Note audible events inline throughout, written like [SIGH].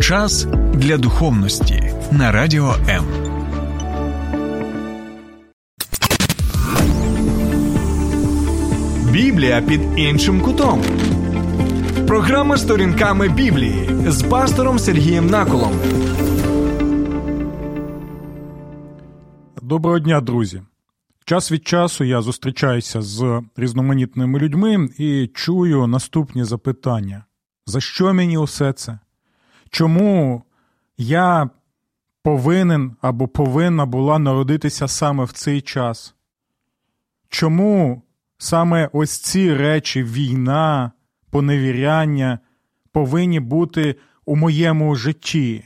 Час для духовності на радіо М. Біблія під іншим кутом. Програма сторінками Біблії з пастором Сергієм Наколом. Доброго дня, друзі. Час від часу я зустрічаюся з різноманітними людьми і чую наступні запитання: за що мені усе це? Чому я повинен або повинна була народитися саме в цей час? Чому саме ось ці речі, війна, поневіряння повинні бути у моєму житті?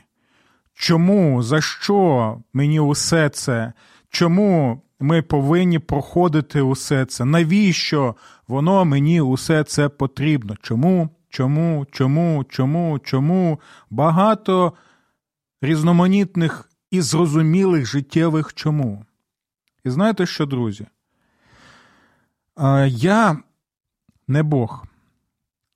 Чому, за що мені усе це? Чому ми повинні проходити усе це? Навіщо воно мені усе це потрібно? Чому? Чому, чому, чому, чому? Багато різноманітних і зрозумілих життєвих чому. І знаєте що, друзі? Я не Бог.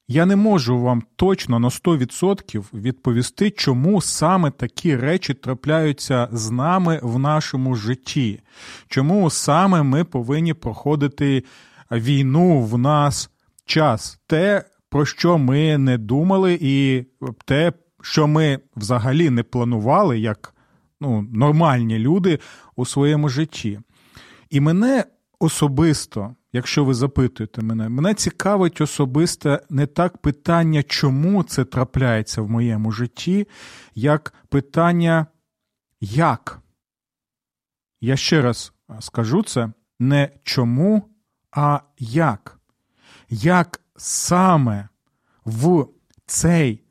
Я не можу вам точно на 100% відповісти, чому саме такі речі трапляються з нами в нашому житті, чому саме ми повинні проходити війну в нас час, те, про що ми не думали, і те, що ми взагалі не планували як ну, нормальні люди у своєму житті. І мене особисто якщо ви запитуєте мене, мене цікавить особисто не так питання, чому це трапляється в моєму житті, як питання як. Я ще раз скажу це не чому, а як. Як саме в цей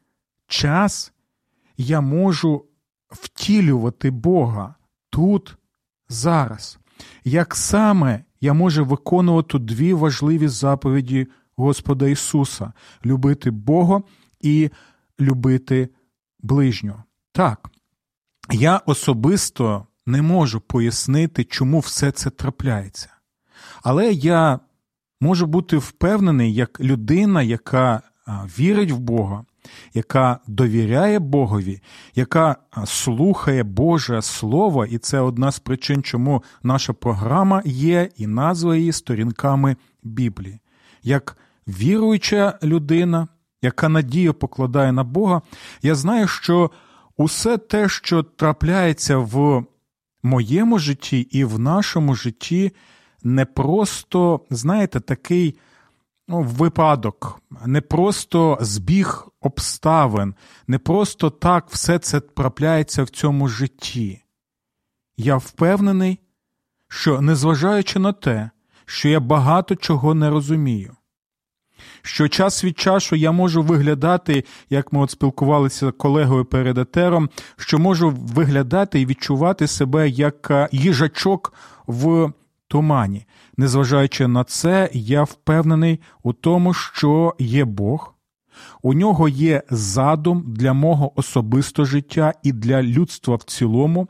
час я можу втілювати Бога тут, зараз? Як саме я можу виконувати дві важливі заповіді Господа Ісуса любити Бога і любити ближнього. Так, я особисто не можу пояснити, чому все це трапляється. Але я можу бути впевнений, як людина, яка вірить в Бога, яка довіряє Богові, яка слухає Боже Слово, і це одна з причин, чому наша програма є і назва її сторінками Біблії. Як віруюча людина, яка надію покладає на Бога, я знаю, що усе те, що трапляється в моєму житті і в нашому житті, не просто, знаєте, такий ну, випадок, не просто збіг обставин, не просто так все це трапляється в цьому житті. Я впевнений, що, незважаючи на те, що я багато чого не розумію, що час від часу я можу виглядати, як ми от спілкувалися з колегою перед етером, що можу виглядати і відчувати себе як е, їжачок в тумані. Незважаючи на це, я впевнений у тому, що є Бог, у нього є задум для мого особистого життя і для людства в цілому.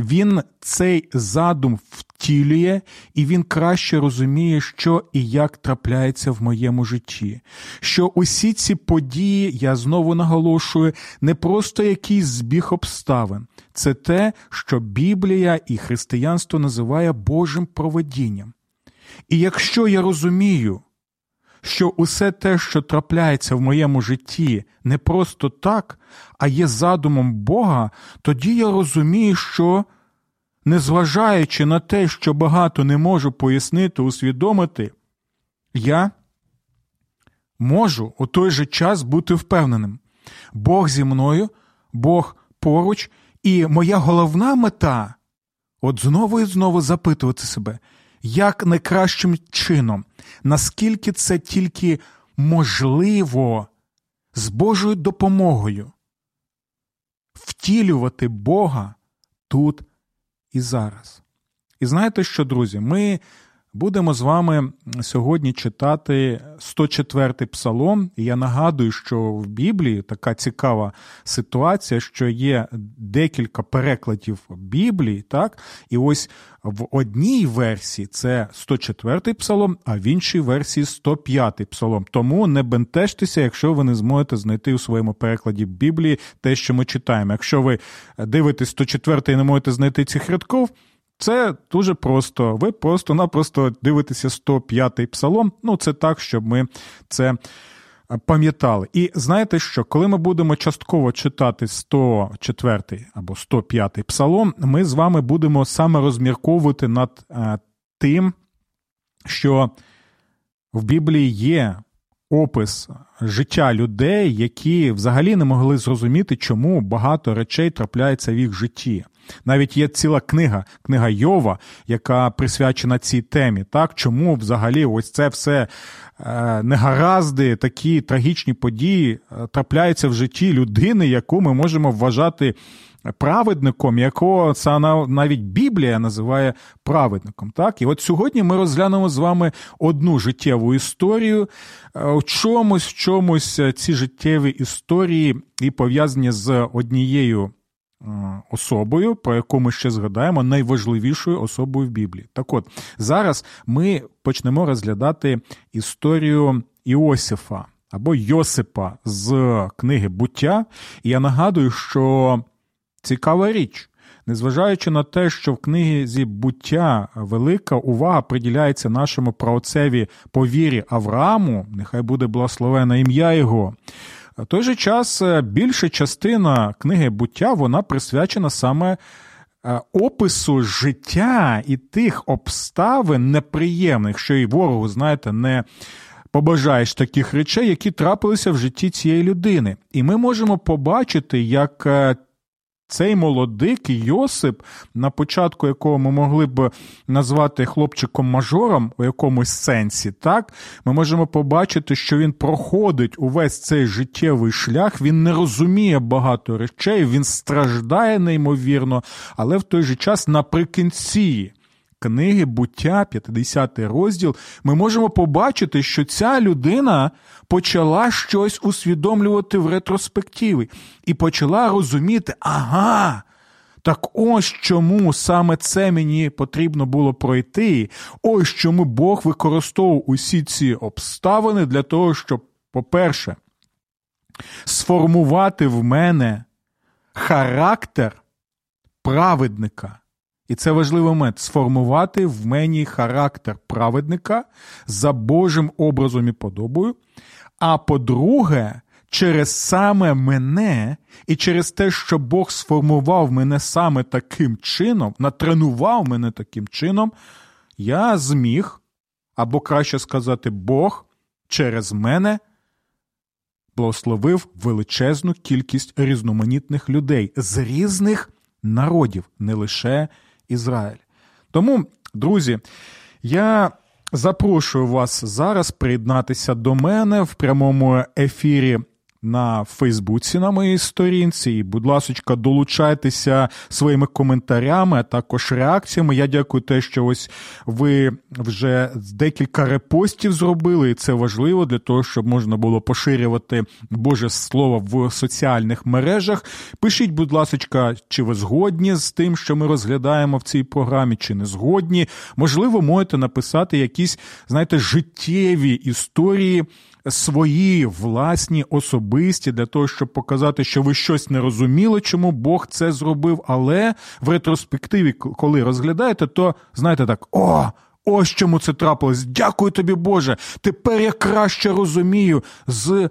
Він цей задум втілює, і він краще розуміє, що і як трапляється в моєму житті. Що усі ці події, я знову наголошую, не просто якийсь збіг обставин, це те, що Біблія і християнство називає Божим проведінням. І якщо я розумію, що усе те, що трапляється в моєму житті, не просто так, а є задумом Бога, тоді я розумію, що, незважаючи на те, що багато не можу пояснити, усвідомити, я можу у той же час бути впевненим. Бог зі мною, Бог поруч, і моя головна мета от знову і знову запитувати себе, як найкращим чином, наскільки це тільки можливо з Божою допомогою втілювати Бога тут і зараз. І знаєте що, друзі, ми Будемо з вами сьогодні читати 104-й псалом. І я нагадую, що в Біблії така цікава ситуація, що є декілька перекладів Біблії, так? І ось в одній версії це 104-й псалом, а в іншій версії 105-й псалом. Тому не бентежтеся, якщо ви не зможете знайти у своєму перекладі Біблії те, що ми читаємо. Якщо ви дивитесь 104-й і не можете знайти цих рядков, це дуже просто. Ви просто-напросто дивитеся 105-й псалом. Ну, це так, щоб ми це пам'ятали. І знаєте що, коли ми будемо частково читати 104-й або 105-й псалом, ми з вами будемо саме розмірковувати над е, тим, що в Біблії є опис життя людей, які взагалі не могли зрозуміти, чому багато речей трапляється в їх житті. Навіть є ціла книга, книга Йова, яка присвячена цій темі. Так, Чому взагалі ось це все е, негаразди, такі трагічні події е, трапляються в житті людини, яку ми можемо вважати праведником, якого це навіть Біблія називає праведником. Так? І от сьогодні ми розглянемо з вами одну життєву історію. У е, чомусь, в чомусь ці життєві історії і пов'язані з однією Е, особою, про яку ми ще згадаємо, найважливішою особою в Біблії. Так от, зараз ми почнемо розглядати історію Іосифа або Йосипа з книги буття. І я нагадую, що цікава річ. Незважаючи на те, що в книзі буття велика увага приділяється нашому праотцеві по вірі Аврааму, нехай буде благословене ім'я його. В той же час е, більша частина книги буття вона присвячена саме е, опису життя і тих обставин неприємних, що і ворогу, знаєте, не побажаєш таких речей, які трапилися в житті цієї людини. І ми можемо побачити, як е, цей молодик Йосип, на початку якого ми могли б назвати хлопчиком-мажором у якомусь сенсі, так? Ми можемо побачити, що він проходить увесь цей життєвий шлях, він не розуміє багато речей, він страждає неймовірно, але в той же час наприкінці книги буття, 50 розділ, ми можемо побачити, що ця людина почала щось усвідомлювати в ретроспективі і почала розуміти, ага. Так ось чому саме це мені потрібно було пройти. Ось чому Бог використовував усі ці обставини для того, щоб, по-перше, сформувати в мене характер праведника. І це важливий момент сформувати в мені характер праведника за Божим образом і подобою. А по-друге, через саме мене і через те, що Бог сформував мене саме таким чином, натренував мене таким чином, я зміг, або краще сказати, Бог через мене благословив величезну кількість різноманітних людей з різних народів, не лише Ізраїль. Тому, друзі, я запрошую вас зараз приєднатися до мене в прямому ефірі на Фейсбуці на моїй сторінці. І, будь ласка, долучайтеся своїми коментарями, а також реакціями. Я дякую те, що ось ви вже декілька репостів зробили, і це важливо для того, щоб можна було поширювати Боже Слово в соціальних мережах. Пишіть, будь ласка, чи ви згодні з тим, що ми розглядаємо в цій програмі, чи не згодні. Можливо, можете написати якісь, знаєте, життєві історії свої власні особисті для того, щоб показати, що ви щось не розуміли, чому Бог це зробив. Але в ретроспективі, коли розглядаєте, то знаєте так: о! Ось чому це трапилось. Дякую тобі, Боже. Тепер я краще розумію з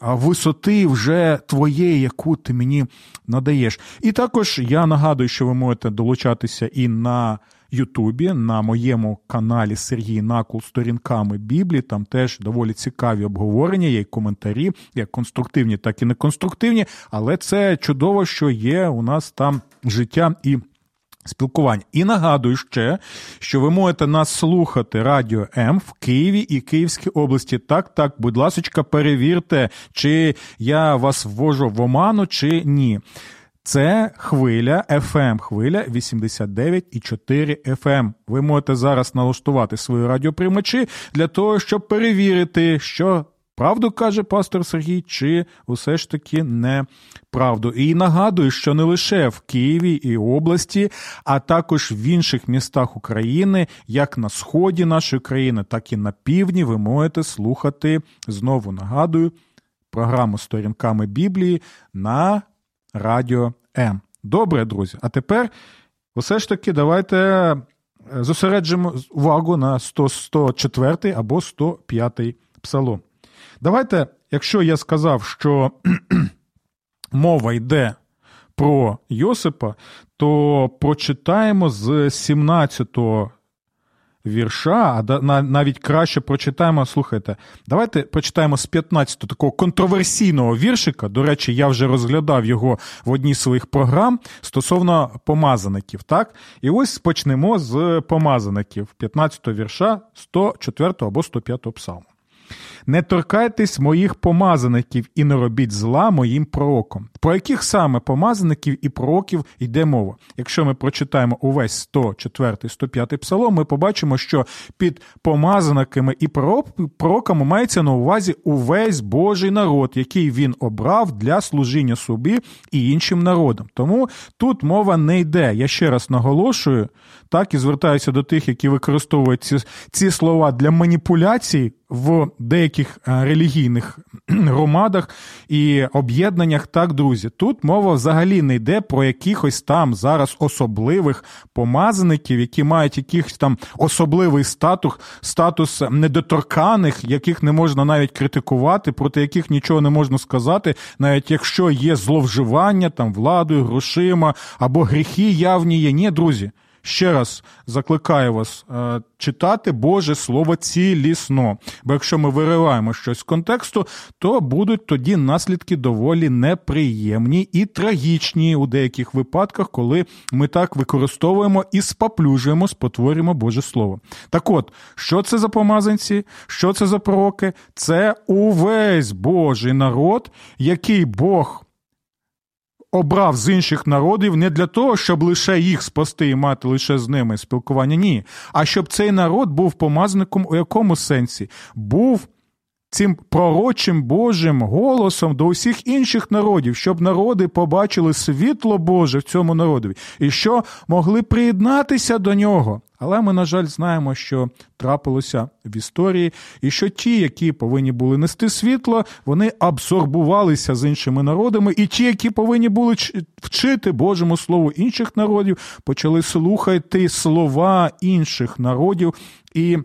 висоти вже твоєї, яку ти мені надаєш. І також я нагадую, що ви можете долучатися і на Ютубі на моєму каналі Сергій Накул сторінками Біблії. Там теж доволі цікаві обговорення, є й коментарі, як конструктивні, так і неконструктивні. Але це чудово, що є у нас там життя і. Спілкування. І нагадую ще, що ви можете нас слухати Радіо М в Києві і Київській області. Так, так, будь ласка, перевірте, чи я вас ввожу в оману, чи ні. Це хвиля FM, хвиля 89,4 FM. Ви можете зараз налаштувати свої радіоприймачі для того, щоб перевірити, що правду каже пастор Сергій, чи усе ж таки не правду. І нагадую, що не лише в Києві і області, а також в інших містах України, як на сході нашої країни, так і на півдні, ви можете слухати знову нагадую програму сторінками Біблії на Радіо М. Добре, друзі. А тепер усе ж таки давайте е, зосереджимо увагу на 100, 104 або 105 псалом. Давайте, якщо я сказав, що [CLEARS THROAT] мова йде про Йосипа, то прочитаємо з 17 вірша, а навіть краще прочитаємо, слухайте, давайте прочитаємо з 15 такого контроверсійного віршика. До речі, я вже розглядав його в одній з своїх програм стосовно помазаників. так? І ось почнемо з помазаників 15 вірша 104 або 105 псалму. Не торкайтесь моїх помазаників і не робіть зла моїм пророкам. Про яких саме помазаників і пророків йде мова? Якщо ми прочитаємо увесь 104, 105 псалом, ми побачимо, що під помазаниками і пророками мається на увазі увесь Божий народ, який він обрав для служіння собі і іншим народам. Тому тут мова не йде. Я ще раз наголошую, так і звертаюся до тих, які використовують ці, ці слова для маніпуляцій в деяких е, релігійних [CLEARS THROAT] громадах і об'єднаннях. Так, друзі, тут мова взагалі не йде про якихось там зараз особливих помазаників, які мають якийсь там особливий статус, статус недоторканих, яких не можна навіть критикувати, проти яких нічого не можна сказати, навіть якщо є зловживання там владою, грошима або гріхи явні є. Ні, друзі ще раз закликаю вас е, читати Боже Слово цілісно. Бо якщо ми вириваємо щось з контексту, то будуть тоді наслідки доволі неприємні і трагічні у деяких випадках, коли ми так використовуємо і споплюжуємо, спотворюємо Боже Слово. Так от, що це за помазанці, що це за пророки? Це увесь Божий народ, який Бог обрав з інших народів не для того, щоб лише їх спасти і мати лише з ними спілкування. Ні. А щоб цей народ був помазником у якому сенсі? Був цим пророчим Божим голосом до усіх інших народів, щоб народи побачили світло Боже в цьому народові і що могли приєднатися до нього. Але ми, на жаль, знаємо, що трапилося в історії, і що ті, які повинні були нести світло, вони абсорбувалися з іншими народами, і ті, які повинні були вчити Божому Слову інших народів, почали слухати слова інших народів і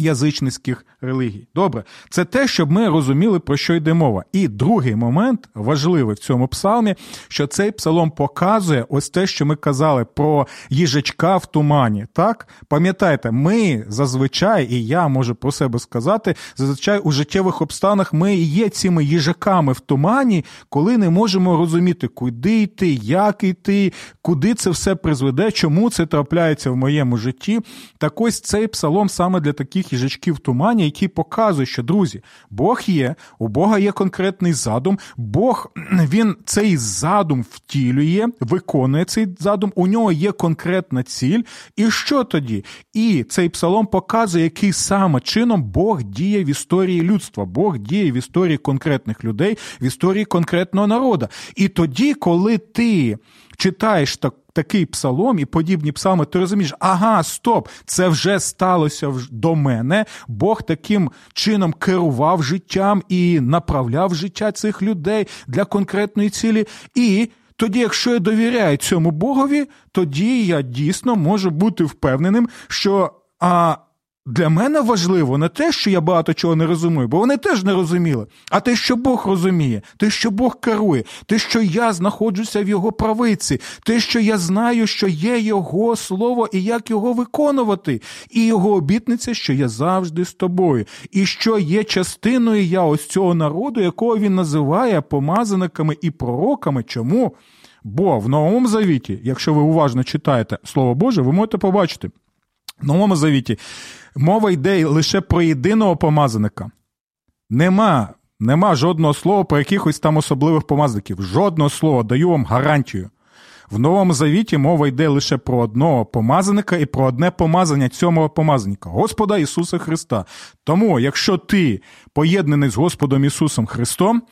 язичницьких релігій. Добре, це те, щоб ми розуміли, про що йде мова. І другий момент важливий в цьому псалмі, що цей псалом показує ось те, що ми казали про їжачка в тумані. Так, пам'ятайте, ми зазвичай, і я можу про себе сказати, зазвичай у життєвих обстанах ми є цими їжаками в тумані, коли не можемо розуміти, куди йти, як йти, куди це все призведе, чому це трапляється в моєму житті. Так ось цей псалом саме для таких їжачків в тумані який показує, що друзі, Бог є, у Бога є конкретний задум, Бог [CLEARS THROAT] він цей задум втілює, виконує цей задум, у нього є конкретна ціль. І що тоді? І цей псалом показує, який саме чином Бог діє в історії людства, Бог діє в історії конкретних людей, в історії конкретного народу. І тоді, коли ти читаєш так такий псалом і подібні псалми, ти розумієш, ага, стоп, це вже сталося до мене. Бог таким чином керував життям і направляв життя цих людей для конкретної цілі. І тоді, якщо я довіряю цьому Богові, тоді я дійсно можу бути впевненим, що а, для мене важливо не те, що я багато чого не розумію, бо вони теж не розуміли, а те, що Бог розуміє, те, що Бог керує, те, що я знаходжуся в його правиці, те, що я знаю, що є Його слово і як його виконувати, і його обітниця, що я завжди з тобою, і що є частиною я ось цього народу, якого він називає помазаниками і пророками. Чому? Бо в Новому Завіті, якщо ви уважно читаєте Слово Боже, ви можете побачити. В Новому Завіті мова йде лише про єдиного помазаника. Нема Нема жодного слова про якихось там особливих помазників. Жодного слова, даю вам гарантію. В новому завіті мова йде лише про одного помазаника і про одне помазання цього помазаника Господа Ісуса Христа. Тому, якщо ти поєднаний з Господом Ісусом Христом,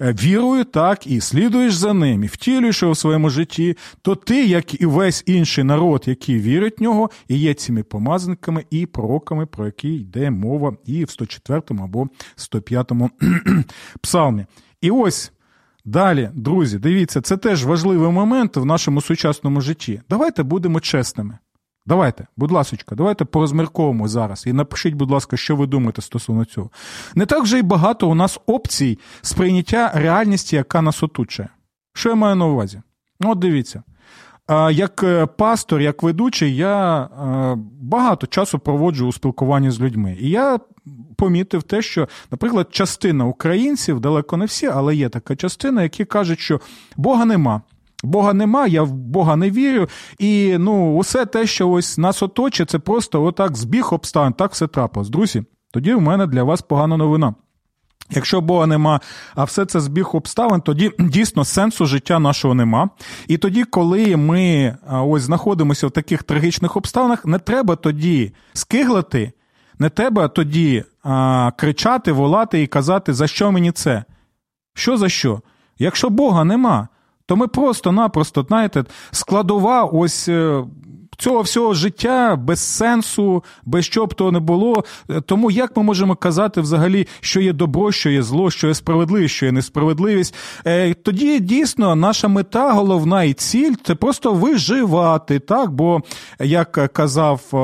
е, вірою, так і слідуєш за ним, і втілюєш його в своєму житті, то ти, як і весь інший народ, який вірить в нього, і є цими помазаниками і пророками, про які йде мова і в 104 або 105 [CLEARS THROAT] псалмі. І ось Далі, друзі, дивіться, це теж важливий момент в нашому сучасному житті. Давайте будемо чесними. Давайте, будь ласка, давайте порозмірковуємо зараз і напишіть, будь ласка, що ви думаєте стосовно цього. Не так вже й багато у нас опцій сприйняття реальності, яка нас оточує. Що я маю на увазі? От дивіться. Як е, пастор, як ведучий, я е, багато часу проводжу у спілкуванні з людьми. І я помітив те, що, наприклад, частина українців, далеко не всі, але є така частина, які кажуть, що Бога нема. Бога нема, я в Бога не вірю. І ну, усе те, що ось нас оточить, це просто отак збіг обставин, так все трапилось. Друзі, тоді в мене для вас погана новина. Якщо Бога нема, а все це збіг обставин, тоді дійсно сенсу життя нашого нема. І тоді, коли ми ось знаходимося в таких трагічних обставинах, не треба тоді скиглити, не треба тоді а, кричати, волати і казати, за що мені це? Що за що? Якщо Бога нема, то ми просто-напросто, знаєте, складова ось е, цього всього життя без сенсу, без що б то не було. Тому як ми можемо казати взагалі, що є добро, що є зло, що є справедливість, що є несправедливість? Е, тоді дійсно наша мета, головна і ціль це просто виживати. так? Бо, як казав е,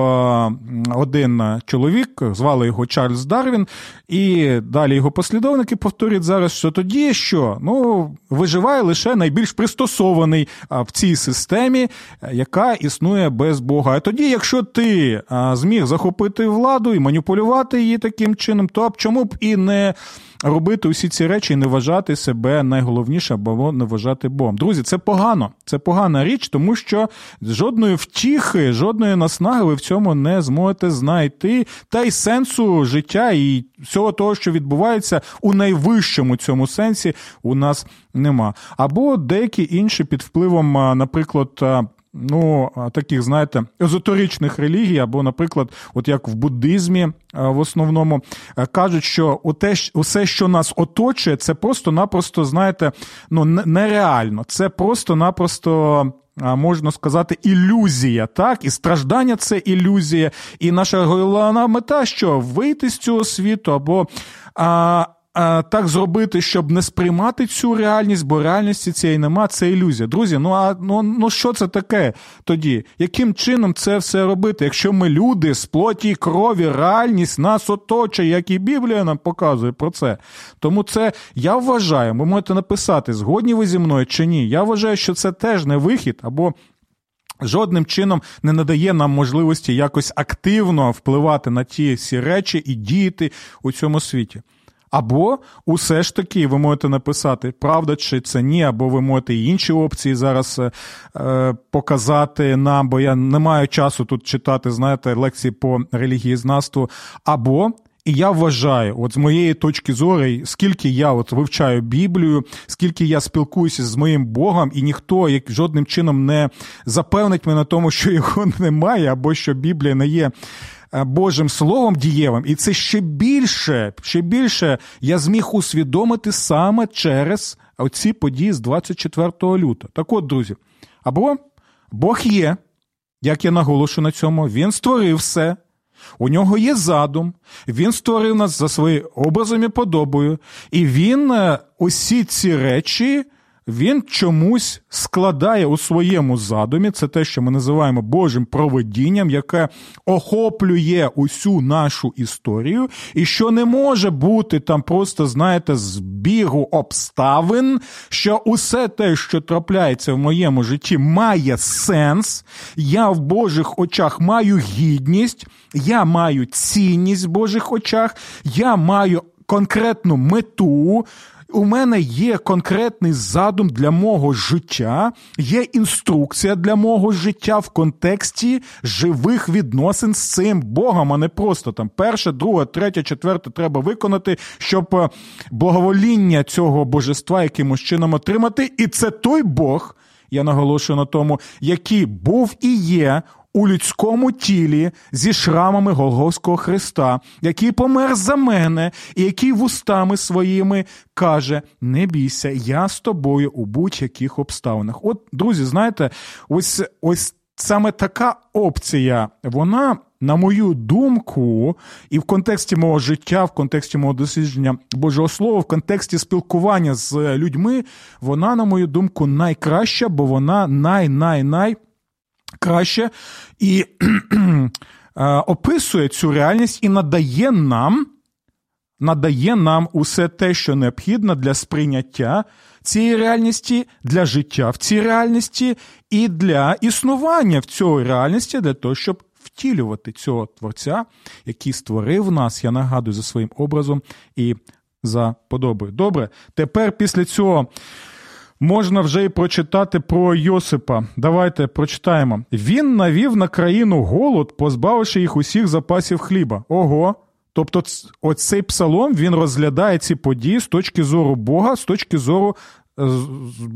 один чоловік, звали його Чарльз Дарвін, і далі його послідовники повторюють зараз, що тоді що? Ну, виживає лише найбільш пристосований в цій системі, яка існує без Бога. А тоді, якщо ти зміг захопити владу і маніпулювати її таким чином, то чому б і не робити усі ці речі і не вважати себе найголовніше або не вважати Богом. Друзі, це погано. Це погана річ, тому що жодної втіхи, жодної наснаги ви в цьому не зможете знайти. Та й сенсу життя і всього того, що відбувається у найвищому цьому сенсі, у нас нема. Або деякі інші під впливом, наприклад, ну, таких, знаєте, езоторичних релігій, або, наприклад, от як в буддизмі в основному кажуть, що усе, що нас оточує, це просто-напросто, знаєте, ну, нереально. Це просто-напросто. Можна сказати, ілюзія, так, і страждання це ілюзія, і наша головна мета, що вийти з цього світу, або а, так зробити, щоб не сприймати цю реальність, бо реальності цієї нема, це ілюзія. Друзі, ну а ну, ну що це таке тоді? Яким чином це все робити? Якщо ми люди з плоті і крові, реальність нас оточує, як і Біблія нам показує про це. Тому це я вважаю, ви можете написати, згодні ви зі мною чи ні. Я вважаю, що це теж не вихід або. Жодним чином не надає нам можливості якось активно впливати на ті всі речі і діяти у цьому світі. Або усе ж таки ви можете написати, правда чи це ні, або ви можете і інші опції зараз е, показати нам, бо я не маю часу тут читати, знаєте, лекції по релігієзнавству. Або. І я вважаю, от з моєї точки зору, скільки я от вивчаю Біблію, скільки я спілкуюся з моїм Богом, і ніхто як жодним чином не запевнить мене на тому, що його [LAUGHS] немає, або що Біблія не є Божим Словом дієвим, і це ще більше, ще більше я зміг усвідомити саме через оці події з 24 лютого. Так от, друзі, або Бог є, як я наголошу на цьому, Він створив все. У нього є задум, він створив нас за своїм образом і подобою, і він е, усі ці речі він чомусь складає у своєму задумі, це те, що ми називаємо Божим проведінням, яке охоплює усю нашу історію, і що не може бути там просто, знаєте, збігу обставин, що усе те, що трапляється в моєму житті, має сенс. Я в Божих очах маю гідність, я маю цінність в Божих очах, я маю конкретну мету у мене є конкретний задум для мого життя, є інструкція для мого життя в контексті живих відносин з цим Богом, а не просто там перше, друге, третє, четверте треба виконати, щоб е, благовоління цього божества якимось чином отримати. І це той Бог, я наголошую на тому, який був і є у людському тілі зі шрамами Голговського Христа, який помер за мене, і який вустами своїми каже: Не бійся, я з тобою у будь-яких обставинах. От, друзі, знаєте, ось ось саме така опція, вона. На мою думку, і в контексті мого життя, в контексті мого дослідження Божого Слова, в контексті спілкування з людьми, вона, на мою думку, найкраща, бо вона най-най-най краще і [CLEARS THROAT] е, описує цю реальність і надає нам. Надає нам усе те, що необхідно для сприйняття цієї реальності, для життя в цій реальності і для існування в цій реальності, для того, щоб втілювати цього творця, який створив нас, я нагадую, за своїм образом і за подобою. Добре, тепер після цього можна вже й прочитати про Йосипа. Давайте прочитаємо. Він навів на країну голод, позбавивши їх усіх запасів хліба. Ого. Тобто, оцей псалом він розглядає ці події з точки зору Бога, з точки зору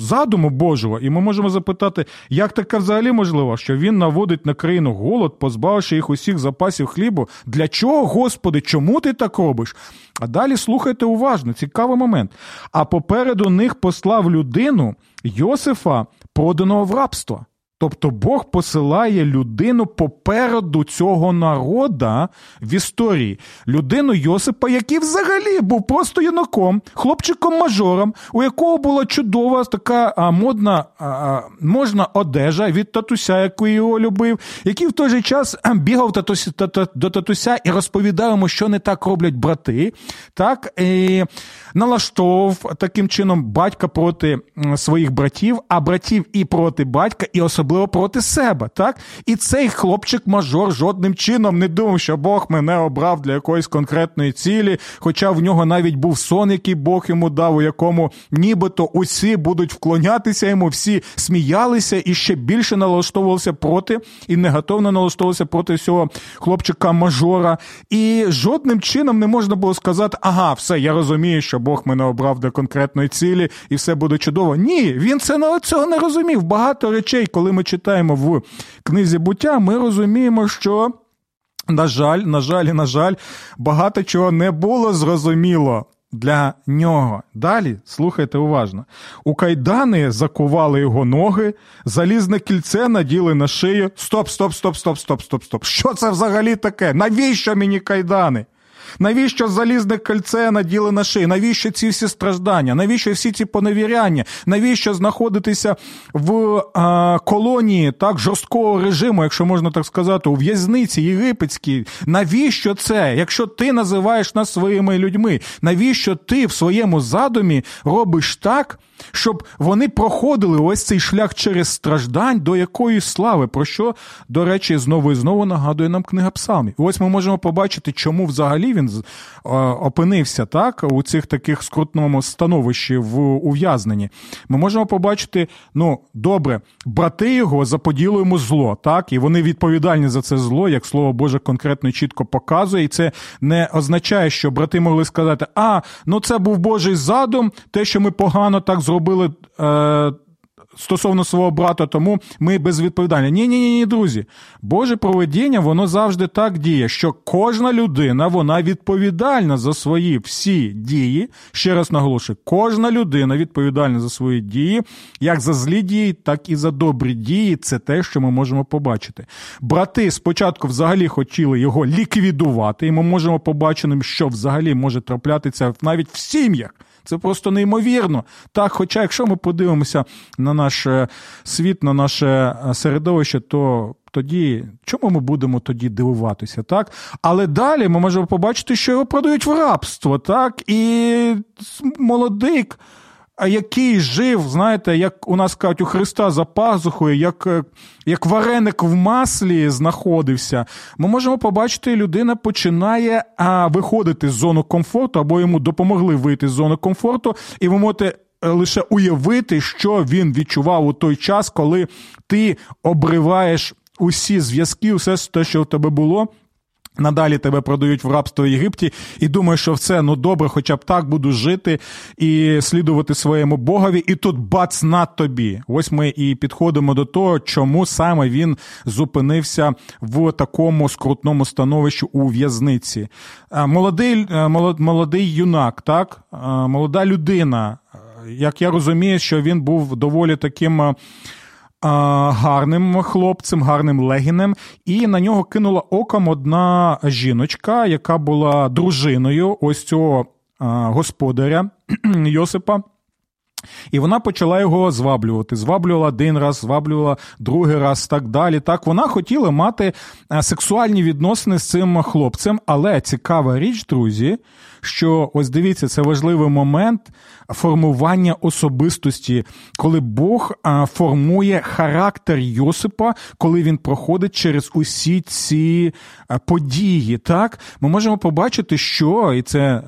задуму Божого. І ми можемо запитати, як таке взагалі можливо, що він наводить на країну голод, позбавивши їх усіх запасів хлібу. Для чого, Господи, чому ти так робиш? А далі слухайте уважно, цікавий момент. А попереду них послав людину Йосифа, проданого в рабство. Тобто Бог посилає людину попереду цього народа в історії, людину Йосипа, який взагалі був просто юнаком, хлопчиком-мажором, у якого була чудова така а, модна а, можна одежа від татуся, яку його любив, який в той же час бігав татусь, тата, до татуся і розповідав йому, що не так роблять брати, так і налаштовував таким чином батька проти своїх братів, а братів і проти батька, і особливо особливо проти себе. так? І цей хлопчик-мажор жодним чином не думав, що Бог мене обрав для якоїсь конкретної цілі, хоча в нього навіть був сон, який Бог йому дав, у якому нібито усі будуть вклонятися йому, всі сміялися і ще більше налаштовувалися проти, і негативно налаштовувалися проти цього хлопчика-мажора. І жодним чином не можна було сказати, ага, все, я розумію, що Бог мене обрав для конкретної цілі, і все буде чудово. Ні, він це цього не розумів. Багато речей, коли ми читаємо в книзі буття, ми розуміємо, що. На жаль, на жаль, на жаль, багато чого не було зрозуміло для нього. Далі слухайте уважно. У кайдани закували його ноги, залізне кільце наділи на шию. Стоп, стоп, стоп, стоп, стоп, стоп, стоп. Що це взагалі таке? Навіщо мені кайдани? Навіщо залізне кольце наділи на шиї? Навіщо ці всі страждання? Навіщо всі ці поневіряння? Навіщо знаходитися в а, колонії так жорсткого режиму, якщо можна так сказати, у в'язниці єгипетській? Навіщо це? Якщо ти називаєш нас своїми людьми, навіщо ти в своєму задумі робиш так? Щоб вони проходили ось цей шлях через страждань до якоїсь слави, про що, до речі, знову і знову нагадує нам книга Псалмів. І ось ми можемо побачити, чому взагалі він опинився так у цих таких скрутному становищі в ув'язненні. Ми можемо побачити, ну, добре, брати його заподіли йому зло, так, і вони відповідальні за це зло, як слово Боже конкретно і чітко показує, і це не означає, що брати могли сказати, а, ну це був Божий задум, те, що ми погано так зробили е, стосовно свого брата, тому ми безвідповідальні. Ні, ні, ні, ні, друзі. Боже проведіння, воно завжди так діє, що кожна людина вона відповідальна за свої всі дії. Ще раз наголошую, кожна людина відповідальна за свої дії, як за злі дії, так і за добрі дії. Це те, що ми можемо побачити. Брати спочатку взагалі хотіли його ліквідувати, і ми можемо побачити, що взагалі може траплятися навіть в сім'ях. Це просто неймовірно. Так, хоча, якщо ми подивимося на наш е, світ, на наше е, середовище, то тоді чому ми будемо тоді дивуватися, так? Але далі ми можемо побачити, що його продають в рабство, так? І молодик. Який жив, знаєте, як у нас кажуть, у Христа за пазухою, як е, як вареник в маслі знаходився, ми можемо побачити, людина починає а, виходити з зони комфорту, або йому допомогли вийти з зони комфорту, і ви можете. Е, лише уявити, що він відчував у той час, коли ти обриваєш усі зв'язки, все те, що в тебе було, Надалі тебе продають в рабство в Єгипті, і думаєш, що все ну добре, хоча б так буду жити і слідувати своєму Богові, і тут бац на тобі. Ось ми і підходимо до того, чому саме він зупинився в такому скрутному становищі у в'язниці. Молодий молодий юнак, так молода людина. Як я розумію, що він був доволі таким гарним хлопцем, гарним легінем, і на нього кинула оком одна жіночка, яка була дружиною ось цього господаря [CLEARS THROAT] Йосипа. І вона почала його зваблювати. Зваблювала один раз, зваблювала другий раз, так далі. Так вона хотіла мати е, сексуальні відносини з цим хлопцем, але цікава річ, друзі, що ось дивіться, це важливий момент формування особистості, коли Бог е, формує характер Йосипа, коли він проходить через усі ці е, події. Так, ми можемо побачити, що і це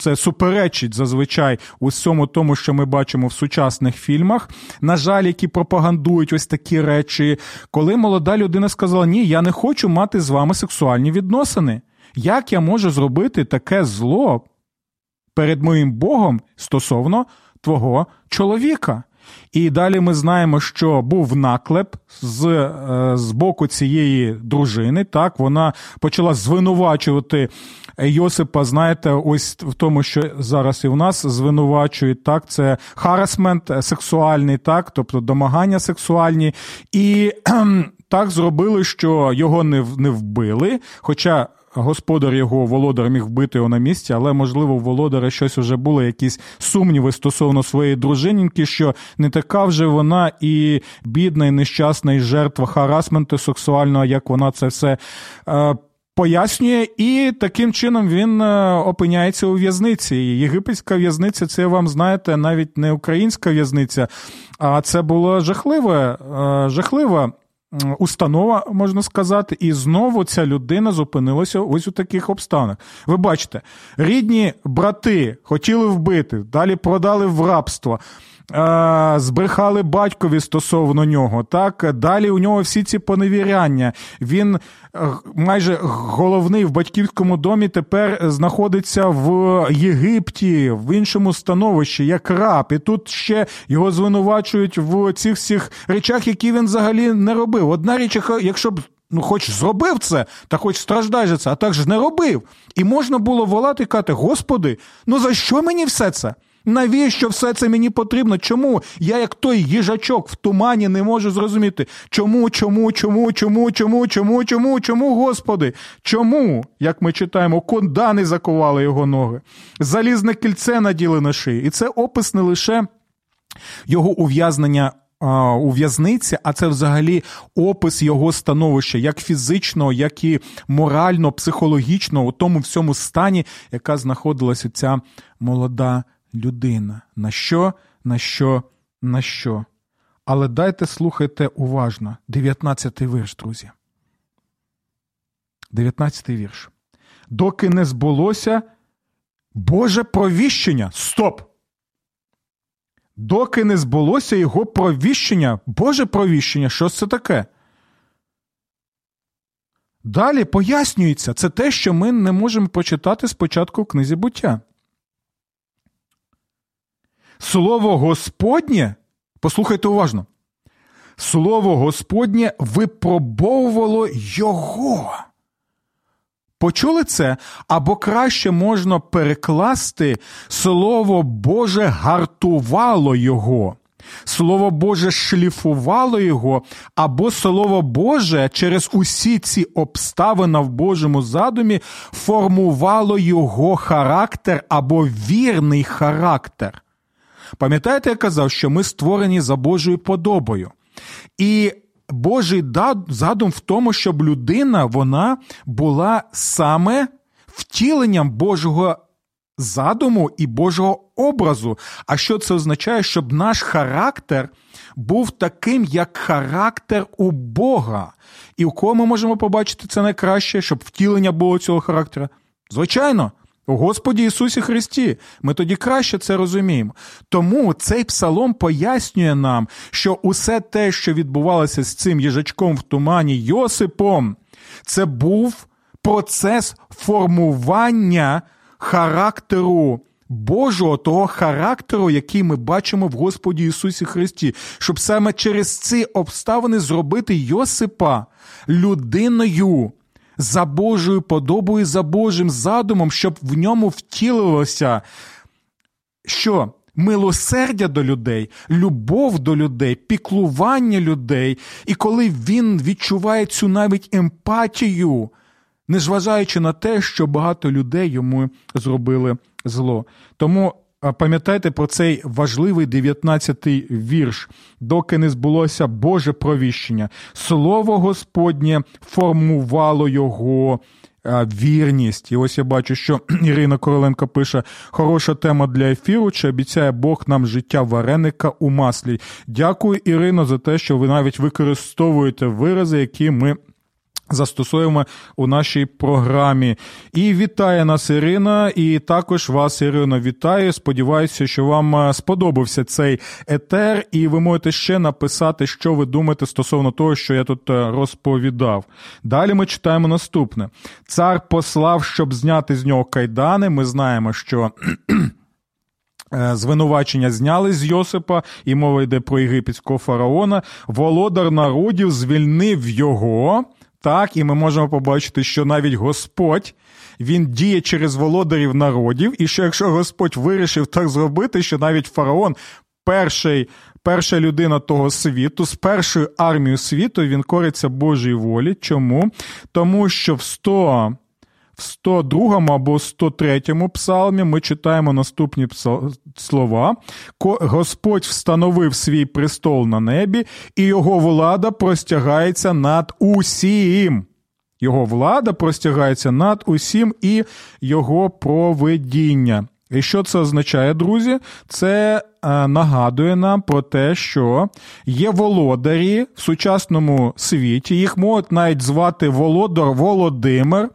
це суперечить зазвичай усьому тому, що ми бачимо в сучасних фільмах. На жаль, які пропагандують ось такі речі, коли молода людина сказала: Ні, я не хочу мати з вами сексуальні відносини. Як я можу зробити таке зло перед моїм Богом стосовно твого чоловіка? І далі ми знаємо, що був наклеп з е, з боку цієї дружини. Так, вона почала звинувачувати Йосипа. Знаєте, ось в тому, що зараз і в нас звинувачують так. Це харасмент сексуальний, так, тобто домагання сексуальні, і так зробили, що його не не вбили. Хоча господар його володар міг вбити його на місці, але, можливо, у володаря щось уже було, якісь сумніви стосовно своєї дружинінки, що не така вже вона і бідна, і нещасна, і жертва харасменту сексуального, як вона це все. Пояснює, і таким чином він е, опиняється у в'язниці. Єгипетська в'язниця, це вам знаєте, навіть не українська в'язниця, а це була жахлива, е, жахлива установа, можна сказати, і знову ця людина зупинилася ось у таких обставинах. Ви бачите, рідні брати хотіли вбити, далі продали в рабство збрехали батькові стосовно нього. Так далі у нього всі ці поневіряння. Він е, майже головний в батьківському домі тепер знаходиться в Єгипті, в іншому становищі, як раб. І тут ще його звинувачують в цих всіх речах, які він взагалі не робив. Одна річ, якщо б. Ну, хоч зробив це, та хоч страждай же це, а так же не робив. І можна було волати і казати, Господи, ну за що мені все це? Навіщо все це мені потрібно? Чому я, як той їжачок в тумані, не можу зрозуміти? Чому, чому, чому, чому, чому, чому, чому, чому, Господи? Чому, як ми читаємо, кондани закували його ноги, залізне кільце наділи на шиї. І це опис не лише його ув'язнення. У в'язниці, а це взагалі опис його становища, як фізичного, як і морально, психологічного, у тому всьому стані, яка знаходилася ця молода людина. На що, на що, на що. Але дайте слухайте уважно. 19 вірш, друзі. 19 вірш. Доки не збулося Боже провіщення. Стоп! Доки не збулося його провіщення, Боже провіщення, що це таке? Далі пояснюється, це те, що ми не можемо почитати спочатку в книзі буття. Слово Господнє, послухайте уважно, Слово Господнє випробовувало його. Почули це? Або краще можна перекласти Слово Боже гартувало його. Слово Боже шліфувало його, або Слово Боже через усі ці обставини в Божому задумі формувало його характер або вірний характер. Пам'ятаєте, я казав, що ми створені за Божою подобою. І Божий задум в тому, щоб людина вона була саме втіленням Божого задуму і Божого образу. А що це означає? Щоб наш характер був таким, як характер у Бога. І у кого ми можемо побачити це найкраще, щоб втілення було цього характера? Звичайно. У Господі Ісусі Христі, ми тоді краще це розуміємо. Тому цей псалом пояснює нам, що усе те, що відбувалося з цим їжачком в тумані Йосипом, це був процес формування характеру. Божого того характеру, який ми бачимо в Господі Ісусі Христі, щоб саме через ці обставини зробити Йосипа людиною за Божою подобою, за Божим задумом, щоб в ньому втілилося, що милосердя до людей, любов до людей, піклування людей. І коли він відчуває цю навіть емпатію, незважаючи на те, що багато людей йому зробили зло. Тому пам'ятайте про цей важливий 19-й вірш, доки не збулося Боже провіщення. Слово Господнє формувало його. Вірність. І ось я бачу, що [CLEARS THROAT] Ірина Короленко пише: хороша тема для ефіру. Чи обіцяє Бог нам життя вареника у маслі? Дякую, Ірино, за те, що ви навіть використовуєте вирази, які ми Застосуємо у нашій програмі. І вітає нас Ірина, і також вас, Ірино, вітаю. Сподіваюся, що вам е, сподобався цей етер, і ви можете ще написати, що ви думаєте стосовно того, що я тут е, розповідав. Далі ми читаємо наступне: цар послав, щоб зняти з нього кайдани. Ми знаємо, що. [CLEARS THROAT] Е, звинувачення зняли з Йосипа, і мова йде про єгипетського фараона. Володар народів звільнив його. Так, і ми можемо побачити, що навіть Господь він діє через володарів народів, і що якщо Господь вирішив так зробити, що навіть фараон, перший, перша людина того світу, з першою армією світу, він кориться Божій волі. Чому? Тому що в 100 в 102 або 103 псалмі ми читаємо наступні слова. Господь встановив свій престол на небі, і його влада простягається над усім. Його влада простягається над усім і його проведіння. І що це означає, друзі? Це е, нагадує нам про те, що є володарі в сучасному світі, їх можуть навіть звати Володар Володимир,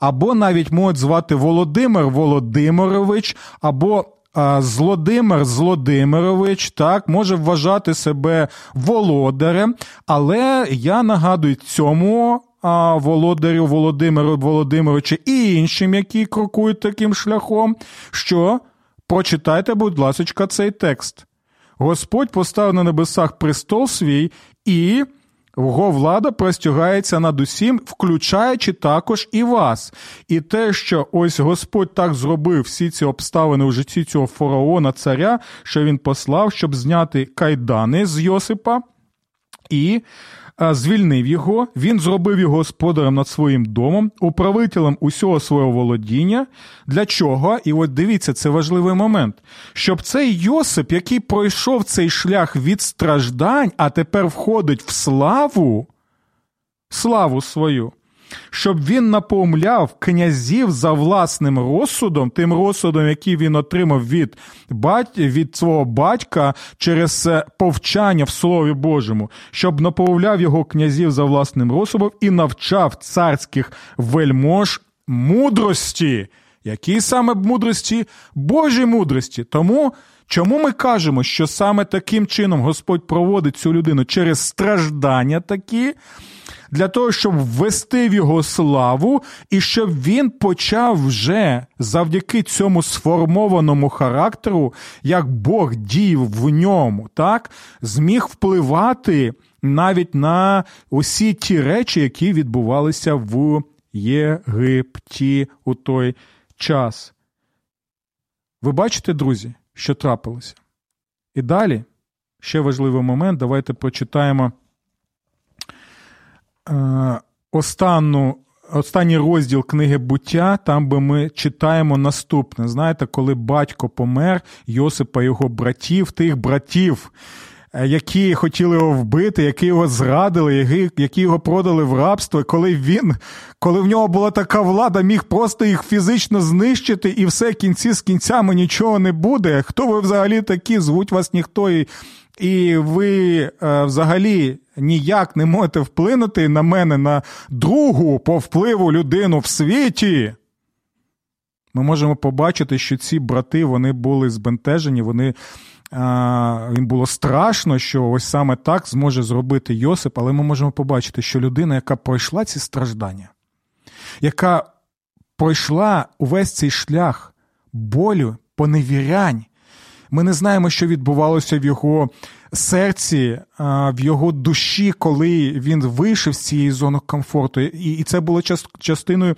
або навіть можуть звати Володимир Володимирович, або е, Злодимир Злодимирович, так, може вважати себе володарем, але я нагадую цьому а, володарю Володимиру Володимировичу і іншим, які крокують таким шляхом, що прочитайте, будь ласка, цей текст. Господь поставив на небесах престол свій, і його влада простягається над усім, включаючи також і вас. І те, що ось Господь так зробив всі ці обставини у житті цього фараона, царя, що він послав, щоб зняти кайдани з Йосипа. І звільнив його, він зробив його господарем над своїм домом, управителем усього свого володіння. Для чого? І от дивіться, це важливий момент. Щоб цей Йосип, який пройшов цей шлях від страждань, а тепер входить в славу, славу свою щоб він напомляв князів за власним розсудом, тим розсудом, який він отримав від від свого батька через е, повчання в Слові Божому, щоб напомляв його князів за власним розсудом і навчав царських вельмож мудрості. Які саме мудрості? Божій мудрості. Тому. Чому ми кажемо, що саме таким чином Господь проводить цю людину через страждання такі, для того, щоб ввести в його славу, і щоб він почав вже завдяки цьому сформованому характеру, як Бог діяв в ньому, так, зміг впливати навіть на усі ті речі, які відбувалися в Єгипті у той час. Ви бачите, друзі, що трапилося? І далі ще важливий момент. Давайте прочитаємо останну, останній розділ книги буття, там би ми читаємо наступне. Знаєте, коли батько помер, Йосипа його братів, тих братів, е, які хотіли його вбити, які його зрадили, які, які його продали в рабство, коли він, коли в нього була така влада, міг просто їх фізично знищити, і все кінці з кінцями нічого не буде. Хто ви взагалі такі? Звуть вас ніхто і. І ви е, взагалі ніяк не можете вплинути на мене на другу по впливу людину в світі. Ми можемо побачити, що ці брати вони були збентежені, вони. Їм було страшно, що ось саме так зможе зробити Йосип, але ми можемо побачити, що людина, яка пройшла ці страждання, яка пройшла увесь цей шлях болю, поневірянь, ми не знаємо, що відбувалося в його серці, в його душі, коли він вийшов з цієї зони комфорту. І це було частиною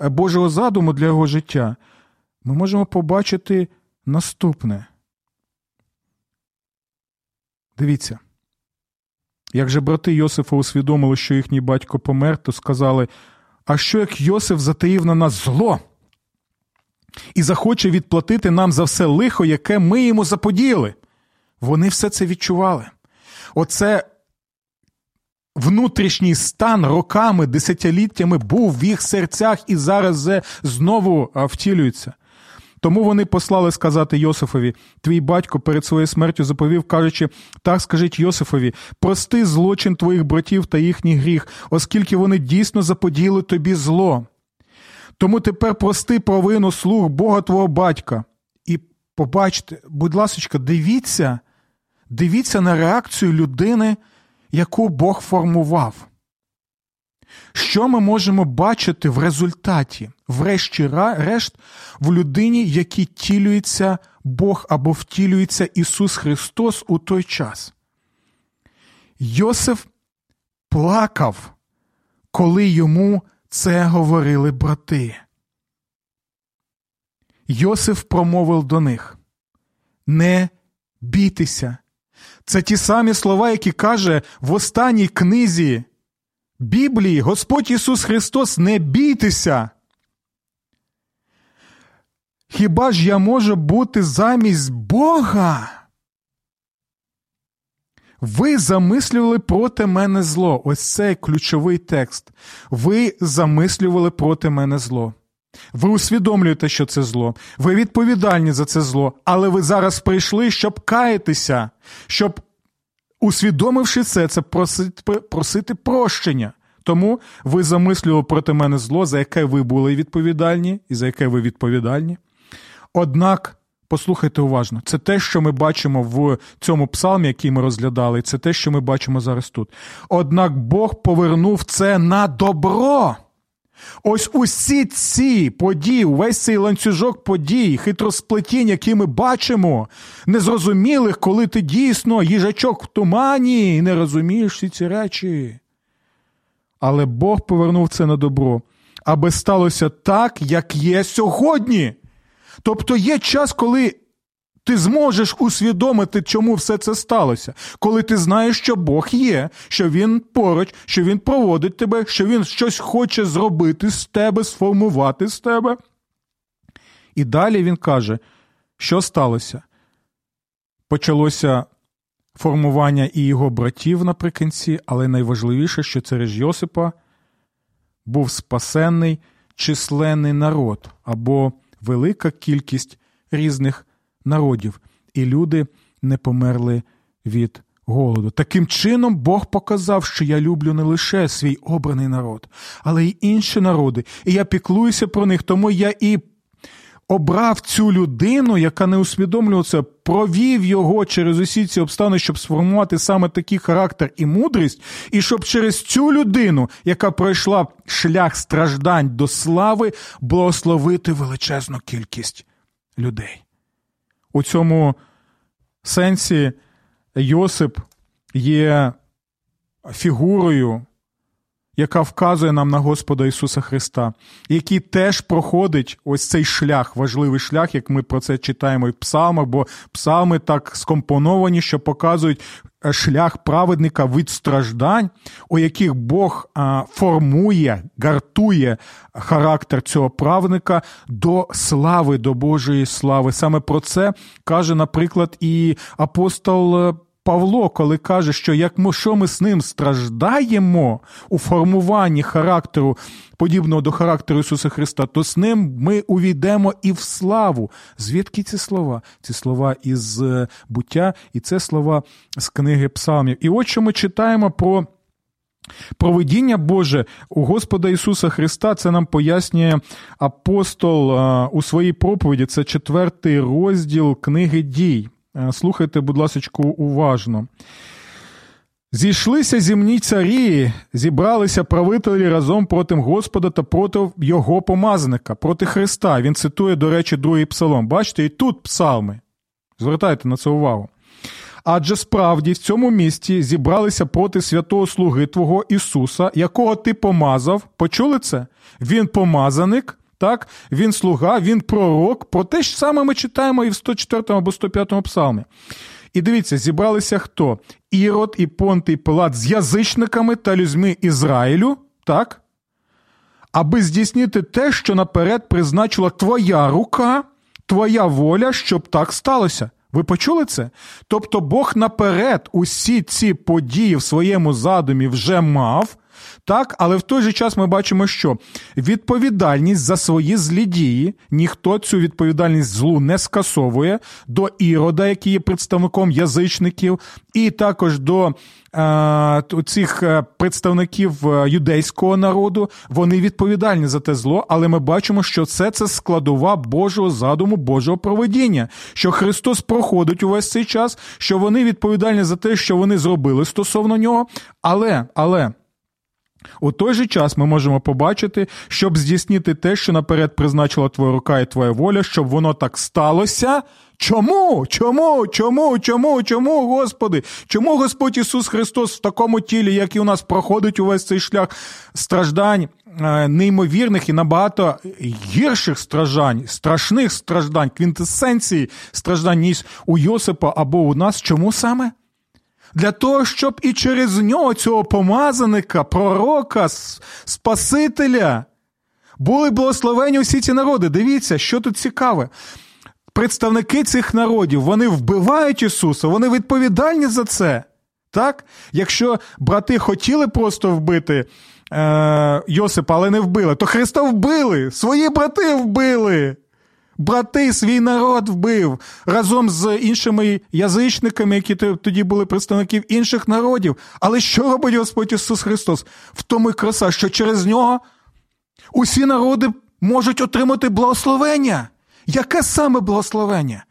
е, Божого задуму для його життя. Ми можемо побачити наступне. Дивіться. Як же брати Йосифа усвідомили, що їхній батько помер, то сказали: А що як Йосиф затаїв на нас зло? І захоче відплатити нам за все лихо, яке ми йому заподіяли. Вони все це відчували. Оце внутрішній стан роками, десятиліттями був в їх серцях і зараз знову втілюється. Тому вони послали сказати Йосифові: Твій батько перед своєю смертю заповів, кажучи, так скажіть Йосифові, прости злочин твоїх братів та їхній гріх, оскільки вони дійсно заподіяли тобі зло. Тому тепер прости провину слуг Бога твого батька. І побачте, будь ласка, дивіться, дивіться на реакцію людини, яку Бог формував. Що ми можемо бачити в результаті, врешті-решт, в людині, якій тілюється Бог або втілюється Ісус Христос у той час? Йосиф плакав, коли йому це говорили брати. Йосиф промовив до них Не бійтеся. Це ті самі слова, які каже в останній книзі Біблії Господь Ісус Христос, не бійтеся. Хіба ж я можу бути замість Бога? Ви замислювали проти мене зло. Ось цей ключовий текст. Ви замислювали проти мене зло. Ви усвідомлюєте, що це зло. Ви відповідальні за це зло, але ви зараз прийшли, щоб каятися, щоб, усвідомивши це, це просити, просити прощення. Тому ви замислювали проти мене зло, за яке ви були відповідальні і за яке ви відповідальні. Однак Послухайте уважно, це те, що ми бачимо в цьому псалмі, який ми розглядали, це те, що ми бачимо зараз тут. Однак Бог повернув це на добро. Ось усі ці події, увесь цей ланцюжок подій, хитросплетінь, які ми бачимо, незрозумілих, коли ти дійсно їжачок в тумані і не розумієш всі ці речі. Але Бог повернув це на добро, аби сталося так, як є сьогодні. Тобто є час, коли ти зможеш усвідомити, чому все це сталося, коли ти знаєш, що Бог є, що Він поруч, що Він проводить тебе, що Він щось хоче зробити з тебе, сформувати з тебе. І далі він каже, що сталося? Почалося формування і його братів наприкінці, але найважливіше, що через Йосипа був спасенний численний народ або велика кількість різних народів, і люди не померли від голоду. Таким чином, Бог показав, що я люблю не лише свій обраний народ, але й інші народи. І я піклуюся про них, тому я і. Обрав цю людину, яка не усвідомлювала провів його через усі ці обставини, щоб сформувати саме такий характер і мудрість, і щоб через цю людину, яка пройшла шлях страждань до слави, благословити величезну кількість людей. У цьому сенсі Йосип є фігурою яка вказує нам на Господа Ісуса Христа, який теж проходить ось цей шлях, важливий шлях, як ми про це читаємо в псалмах, бо псалми так скомпоновані, що показують е, шлях праведника від страждань, у яких Бог формує, гартує характер цього праведника до слави, до Божої слави. Саме про це каже, наприклад, і апостол е, Павло, коли каже, що як ми, з ним страждаємо у формуванні характеру, подібного до характеру Ісуса Христа, то з ним ми увійдемо і в славу. Звідки ці слова? Ці слова із е, буття, і це слова з книги Псалмів. І от що ми читаємо про. Проведіння Боже у Господа Ісуса Христа це нам пояснює апостол у своїй проповіді. Це четвертий розділ книги дій. Слухайте, будь ласка, уважно. Зійшлися зімні царі, зібралися правителі разом проти Господа та проти Його помазника, проти Христа. Він цитує, до речі, другий псалом. Бачите, і тут псалми. Звертайте на це увагу. Адже справді в цьому місті зібралися проти святого слуги Твого Ісуса, якого ти помазав. Почули це? Він помазаник, так? Він слуга, він пророк. Про те ж саме ми читаємо і в 104 або 105 псалмі. І дивіться, зібралися хто? Ірод і Понтий Пилат з язичниками та людьми Ізраїлю, так? Аби здійснити те, що наперед призначила твоя рука, твоя воля, щоб так сталося. Ви почули це? Тобто Бог наперед усі ці події в своєму задумі вже мав, так, але в той же час ми бачимо, що відповідальність за свої злі дії ніхто цю відповідальність злу не скасовує до ірода, який є представником язичників, і також до е, цих е, представників е, юдейського народу. Вони відповідальні за те зло, але ми бачимо, що це це складова Божого задуму, Божого проведіння, що Христос проходить увесь цей час, що вони відповідальні за те, що вони зробили стосовно нього, але, але. У той же час ми можемо побачити, щоб здійснити те, що наперед призначила твоя рука і твоя воля, щоб воно так сталося. Чому? Чому? Чому? Чому? Чому, Господи? Чому Господь Ісус Христос в такому тілі, як і у нас проходить увесь цей шлях страждань, е, неймовірних і набагато гірших страждань, страшних страждань, квінтесенції страждань, ніж у Йосипа або у нас? Чому саме? Для того, щоб і через нього, цього помазаника, пророка, Спасителя, були благословені усі ці народи. Дивіться, що тут цікаве. Представники цих народів вони вбивають Ісуса, вони відповідальні за це. Так? Якщо брати хотіли просто вбити е, Йосипа, але не вбили, то Христа вбили, свої брати вбили. Брати свій народ вбив разом з іншими язичниками, які тоді були представників інших народів. Але що робить Господь Ісус Христос? В тому й краса, що через нього усі народи можуть отримати благословення. Яке саме благословення?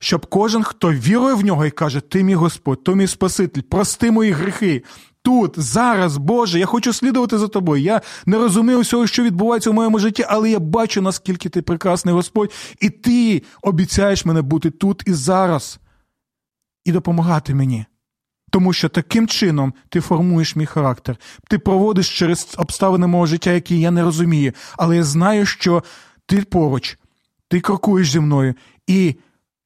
Щоб кожен, хто вірує в нього і каже, Ти мій Господь, ти мій Спаситель, прости мої гріхи, тут, зараз, Боже, я хочу слідувати за тобою. Я не розумію всього, що відбувається в моєму житті, але я бачу, наскільки ти прекрасний Господь, і ти обіцяєш мене бути тут і зараз, і допомагати мені. Тому що таким чином ти формуєш мій характер, ти проводиш через обставини мого життя, які я не розумію, але я знаю, що ти поруч, ти крокуєш зі мною, і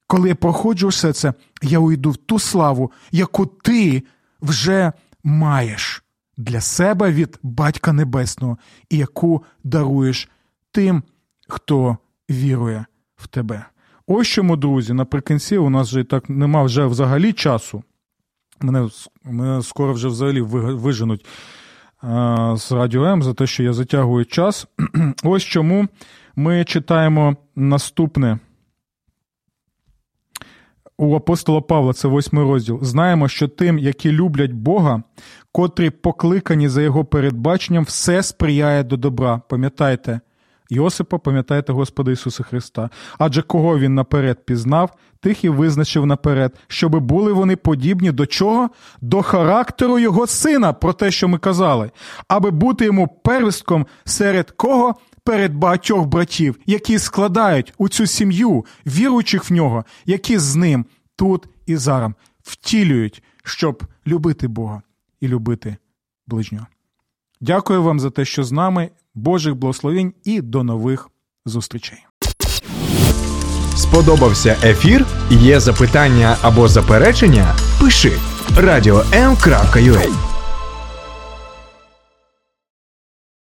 коли я проходжу все це, я уйду в ту славу, яку ти вже маєш для себе від Батька Небесного і яку даруєш тим, хто вірує в тебе. Ось чому, друзі, наприкінці у нас вже так нема вже взагалі часу. Мене мене скоро вже взагалі виженуть а, з радіо М за те, що я затягую час. [CLEARS THROAT] Ось чому ми читаємо наступне у апостола Павла, це восьмий розділ. Знаємо, що тим, які люблять Бога, котрі покликані за його передбаченням, все сприяє до добра. Пам'ятайте, Йосипа, пам'ятайте Господа Ісуса Христа. Адже кого він наперед пізнав, тих і визначив наперед, щоби були вони подібні до чого? До характеру його сина, про те, що ми казали, аби бути йому первістком серед кого? Перед багатьох братів, які складають у цю сім'ю, віруючих в нього, які з ним тут і зараз втілюють, щоб любити Бога і любити ближнього. Дякую вам за те, що з нами. Божих благословень і до нових зустрічей. Сподобався ефір? Є запитання або заперечення? Пиши радіом.ua